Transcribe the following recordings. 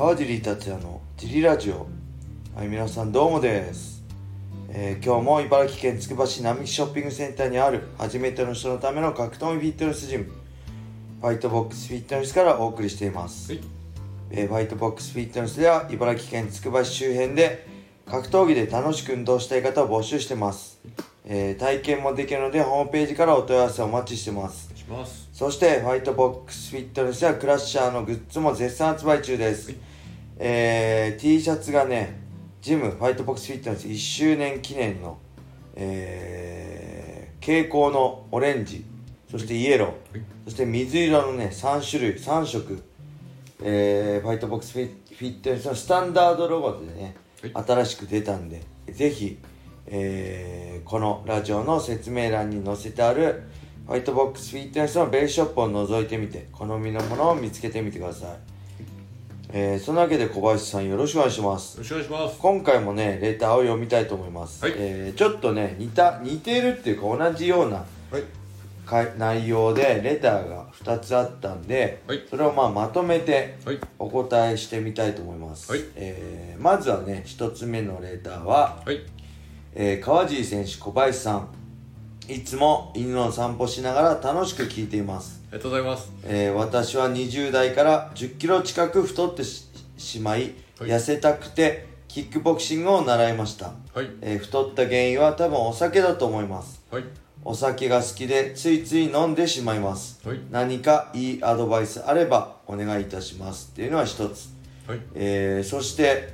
川尻達也のジリラジオ。はい皆さんどうもです、えー今日も茨城県つくば市並木ショッピングセンターにある初めての人のための格闘技フィットネスジムファイトボックスフィットネスからお送りしています、はい。えーファイトボックスフィットネスでは茨城県つくば市周辺で格闘技で楽しく運動したい方を募集してます、えー体験もできるのでホームページからお問い合わせお待ちしてます。します。そしてファイトボックスフィットネスやクラッシャーのグッズも絶賛発売中です、えー T シャツがねジムファイトボックスフィットネス1周年記念の、えー蛍光のオレンジそしてイエロー、はいそして水色のね3種類3色、えーファイトボックスフィフィットネスのスタンダードロゴでね、は新しく出たんでぜひ、えーこのラジオの説明欄に載せてあるファイトボックスフィットネスのベースショップを覗いてみて好みのものを見つけてみてください、えーそのわけで小林さんよろしくお願いします。よろしくお願いします。今回もねレターを読みたいと思います、はい。えーちょっとね似た似てるっていうか同じようなはい。か内容でレターが2つあったんで、はい。それをまあまとめてはい。お答えしてみたいと思います、はい。えーまずはね1つ目のレターは、はい。えー川尻選手小林さんいつも犬の散歩しながら楽しく聞いています、ありがとうございます。えー私は20代から1 0キロ近く太ってししまい、はい。痩せたくてキックボクシングを習いました、はい。えー太った原因は多分お酒だと思います。はい。お酒が好きでついつい飲んでしまいます、はい。何かいいアドバイスあればお願いいたします。っていうのは一つ、はい。えーそして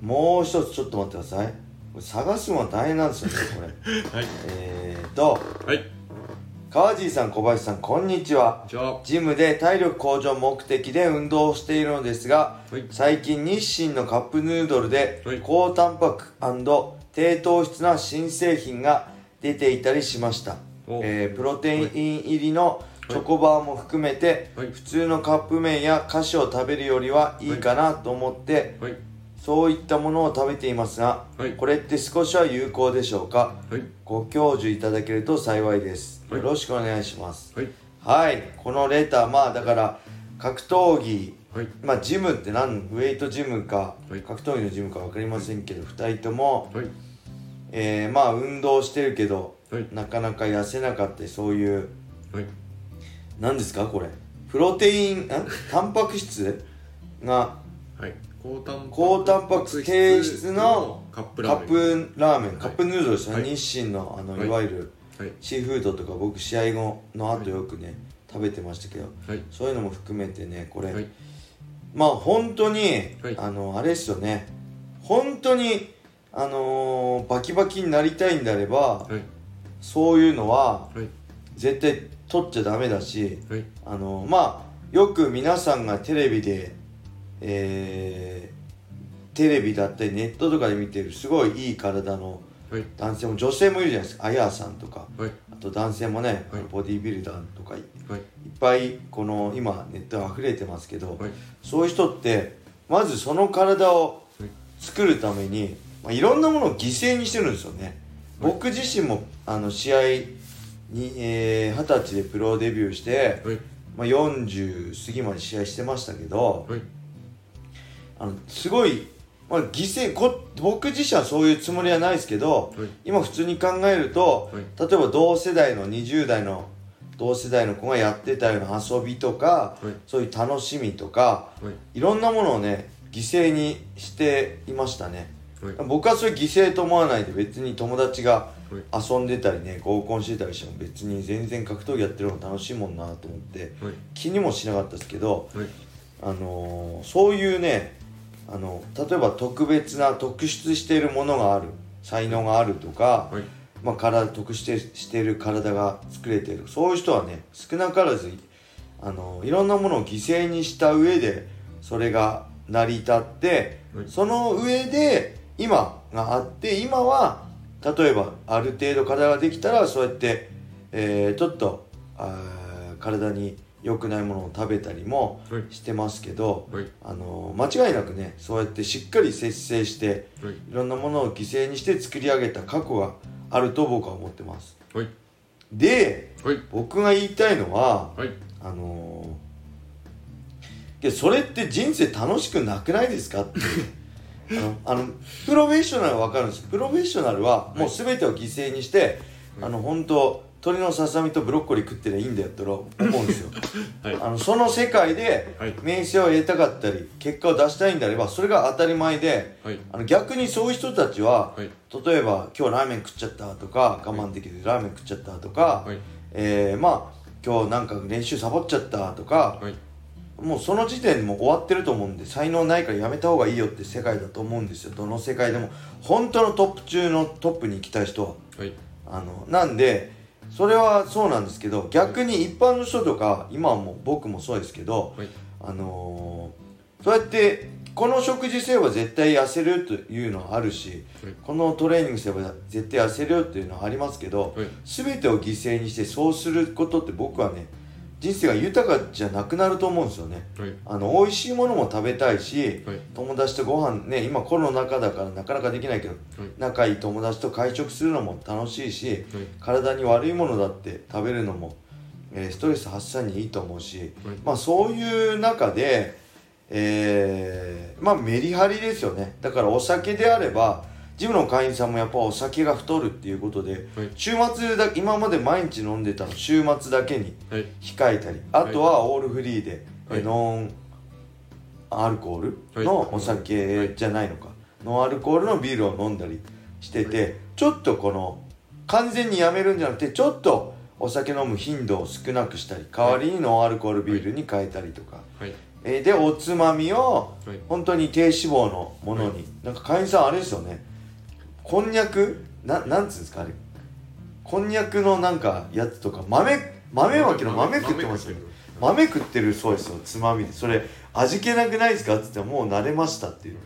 もう一つちょっと待ってくださいこれ探すの大変なんですよねこれ。はい。えーとはい。川尻さん小林さんこんにちは。じゃあジムで体力向上目的で運動をしているのですが、はい。最近日清のカップヌードルではい。高タンパク低糖質な新製品が出ていたりしました、お。えープロテイン入りのチョコバーも含めて、はい。普通のカップ麺や菓子を食べるよりはいいかなと思って、はいそういったものを食べていますが、はい。これって少しは有効でしょうか？はい。ご教授いただけると幸いです、はい。よろしくお願いします。はい。はい。このレターまあだから格闘技はい。まあジムって何ウェイトジムか、はい。格闘技のジムか分かりませんけど、2人とも、はい。えーまあ運動してるけど、はい。なかなか痩せなかったりそういうはい。何ですかこれ？プロテインんタンパク質がはい高タンパク高タンパク低質のカップカラーメン。カップヌードルですね、はい。日清のあの、はい。い、わゆるはい。シーフードとか僕試合後の後よくね、食べてましたけどはい。そういうのも含めてねこれ、はい。まあ本当に、はい。あのあれですよね。本当にあのーバキバキになりたいんであればはい。そういうのははい。絶対取っちゃダメだしはい。あのーまあよく皆さんがテレビでえーテレビだったりネットとかで見てるすごいいい体のはい。男性も女性もいるじゃないですか。あやさんとか。はい。あと男性もね、はい。ボディービルダーとかいっはい。ぱいこの今ネット溢れてますけど、はい。そういう人ってまずその体をはい。作るために、まあ、いろんなものを犠牲にしてるんですよね、はい。僕自身もあの試合にえー二十、歳でプロデビューして、はい。まあ、40過ぎまで試合してましたけどはいあのすごい、まあ、犠牲こ僕自身はそういうつもりはないですけど、はい。今普通に考えると、はい。例えば同世代の20代の同世代の子がやってたような遊びとか、はい。そういう楽しみとかはい。いろんなものをね犠牲にしていましたね。はい。僕はそれ犠牲と思わないで別に友達がはい。遊んでたりね合コンしてたりしても別に全然格闘技やってるの楽しいもんなと思ってはい。気にもしなかったですけど、はい。あのーそういうねあの例えば特別な特出しているものがある。才能があるとか、はい。まあ、体特してしている体が作れている。そういう人はね少なからずあのいろんなものを犠牲にした上でそれが成り立って、はい。その上で今があって今は例えばある程度体ができたらそうやって、えーちょっと体に良くないものを食べたりもはい。してますけど、はい。あの間違いなくねそうやってしっかり節制してはい。いろんなものを犠牲にして作り上げた過去があると僕は思ってます。はい。ではい。僕が言いたいのははい。あのーけどそれって人生楽しくなくないですかって。あのあのプロフェッショナルは分かるんです。プロフェッショナルはもう全てを犠牲にして、あの本当鶏のささみとブロッコリー食ってりゃいいんだよって俺は思うんですよ。はい。あのその世界ではい。名声を得たかったり結果を出したいんであればそれが当たり前で、はい。あの逆にそういう人たちは、はい。例えば今日ラーメン食っちゃったとか我慢できるラーメン食っちゃったとか、はい。えーまあ今日なんか練習サボっちゃったとか、はい。もうその時点でもう終わってると思うんで才能ないからやめた方がいいよって世界だと思うんですよ。どの世界でも。本当のトップ中のトップに行きたい人は。はい。あのなんでそれはそうなんですけど逆に一般の人とか今はもう僕もそうですけど、はい。あのーそうやってこの食事すれば絶対痩せるというのはあるし、はい。このトレーニングすれば絶対痩せるよっていうのはありますけど、はい。全てを犠牲にしてそうすることって僕はね人生が豊かじゃなくなると思うんですよね。はい。あの美味しいものも食べたいし、はい。友達とご飯ね今コロナ禍だからなかなかできないけど、はい。仲いい友達と会食するのも楽しいし、はい。体に悪いものだって食べるのも、えーストレス発散にいいと思うし、まあそういう中で、えーまあメリハリですよね。だからお酒であればジムの会員さんもやっぱお酒が太るっていうことで、はい。週末だ今まで毎日飲んでたの週末だけにはい。控えたりあとはオールフリーで、はい。えノンアルコールのお酒じゃないのか、ノンアルコールのビールを飲んだりしてて、ちょっとこの完全にやめるんじゃなくてちょっとお酒飲む頻度を少なくしたり代わりにノンアルコールビールに変えたりとか、はい。えーでおつまみをはい。本当に低脂肪のものに、なんか会員さんあれですよねこんにゃく？ななんつうんですか？あれ。こんにゃくのなんかやつとか豆豆まきの豆食ってますよね。豆食ってるそうですよつまみでそれ味気なくないですか？っつってもう慣れましたっていう。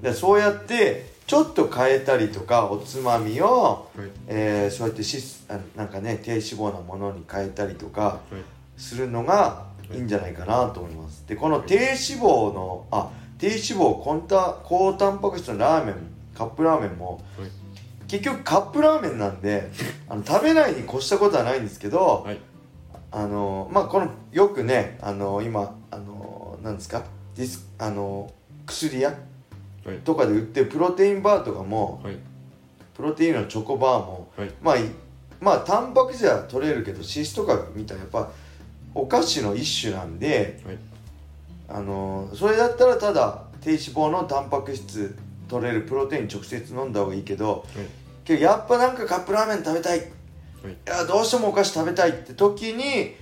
でそうやってちょっと変えたりとかおつまみを、はい。えーそうやってしあなんかね低脂肪なものに変えたりとかはい。するのがい。いんじゃないかなと思います。でこの低脂肪のあ低脂肪コンタ高タンパク質のラーメンカップラーメンも。はい。結局カップラーメンなんで あの食べないに越したことはないんですけど、はい。あのまあこのよくねあの今あのなんですか？ディスあの薬屋はい。とかで売ってるプロテインバーとかもはい。プロテインのチョコバーもはい。まあいまあタンパク質は取れるけど脂質とか見たらやっぱお菓子の一種なんではい。あのそれだったらただ低脂肪のタンパク質取れるプロテイン直接飲んだ方がいいけどはい。けどやっぱなんかカップラーメン食べたい。いはい。やどうしてもお菓子食べたいって時に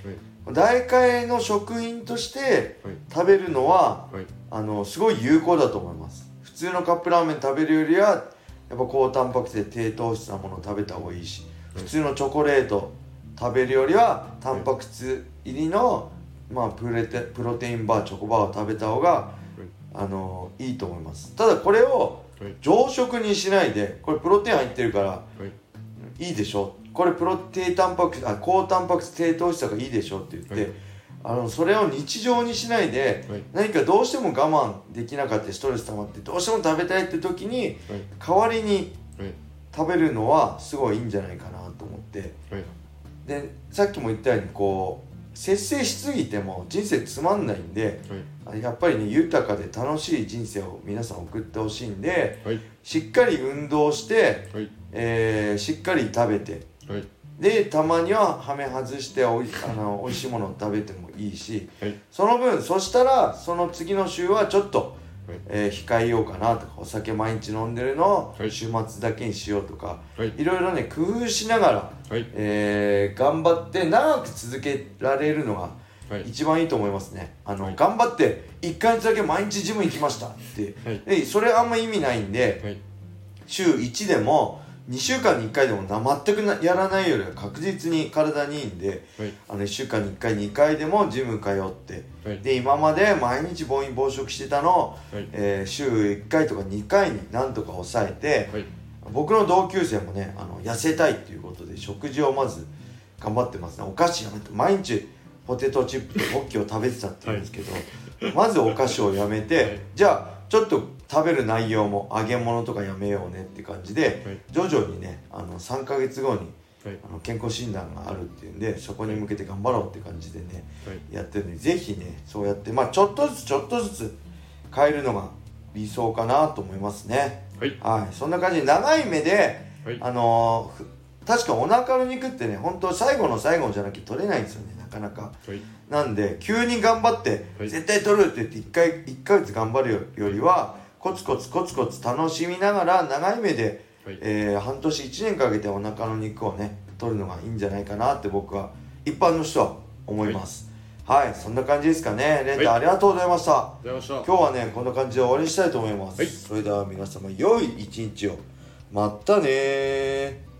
大会の食品としてはい。食べるのははい。あのすごい有効だと思います。普通のカップラーメン食べるよりはやっぱ高タンパク質で低糖質なものを食べた方がいいしはい。普通のチョコレート食べるよりはタンパク質入りの、まあ、プレテプロテインバーチョコバーを食べた方があのいいと思います。ただこれをはい。常食にしないでこれプロテイン入ってるからはい。いいでしょ？これプロ低タンパク質あ高タンパク質低糖質だからいいでしょ？って言って、はい。あのそれを日常にしないで、はい。何かどうしても我慢できなかったストレス溜まってどうしても食べたいって時にはい。代わりにはい。食べるのはすごいいいんじゃないかなと思って。はい。でさっきも言ったようにこう節制しすぎても人生つまんないんではい。やっぱりね豊かで楽しい人生を皆さん送ってほしいんではい。しっかり運動して、はい。えーしっかり食べてはい。でたまにははめ外しておいあの 美味しいものを食べてもいいしはい。その分そしたらその次の週はちょっと、はいえー控えようかなとかお酒毎日飲んでるのをはい。週末だけにしようとか、はい。いろいろね工夫しながら、はい。えー頑張って長く続けられるのがはい。一番いいと思いますね。あの、はい。頑張って1ヶ月だけ毎日ジム行きましたって、はい。でそれあんま意味ないんではい。週1でも2週間に1回でもな全くなやらないよりは確実に体にいいんではい。あの1週間に1回2回でもジム通ってはい。で今まで毎日暴飲暴食してたのを、はい。えー週1回とか2回になんとか抑えて、はい。僕の同級生もねあの痩せたいっていうことで食事をまず頑張ってますね。お菓子やめて毎日ポテトチップとホッキを食べてたって言うんですけど、まずお菓子をやめて、はい。じゃあちょっと食べる内容も揚げ物とかやめようねって感じで、はい。徐々にねあの3ヶ月後にはい。あの健康診断があるっていうんでそこに向けて頑張ろうって感じでねはい。やってるのでぜひねそうやってまあちょっとずつちょっとずつ変えるのが理想かなと思いますね。はい。はい。そんな感じで長い目ではい。あのーふ確かお腹の肉ってね本当最後の最後じゃなきゃ取れないんですよねなかなか。はい。なんで急に頑張って、はい。絶対取るって言って1回1ヶ月頑張るよりはコツコツコツコツ楽しみながら長い目で、はい。えー半年1年かけてお腹の肉をね取るのがいいんじゃないかなって僕は一般の人は思います。はい、そんな感じですかね。レンタ、はい。ありがとうございました。今日はねこんな感じで終わりにしたいと思います、はい。それでは皆様良い一日を。またねー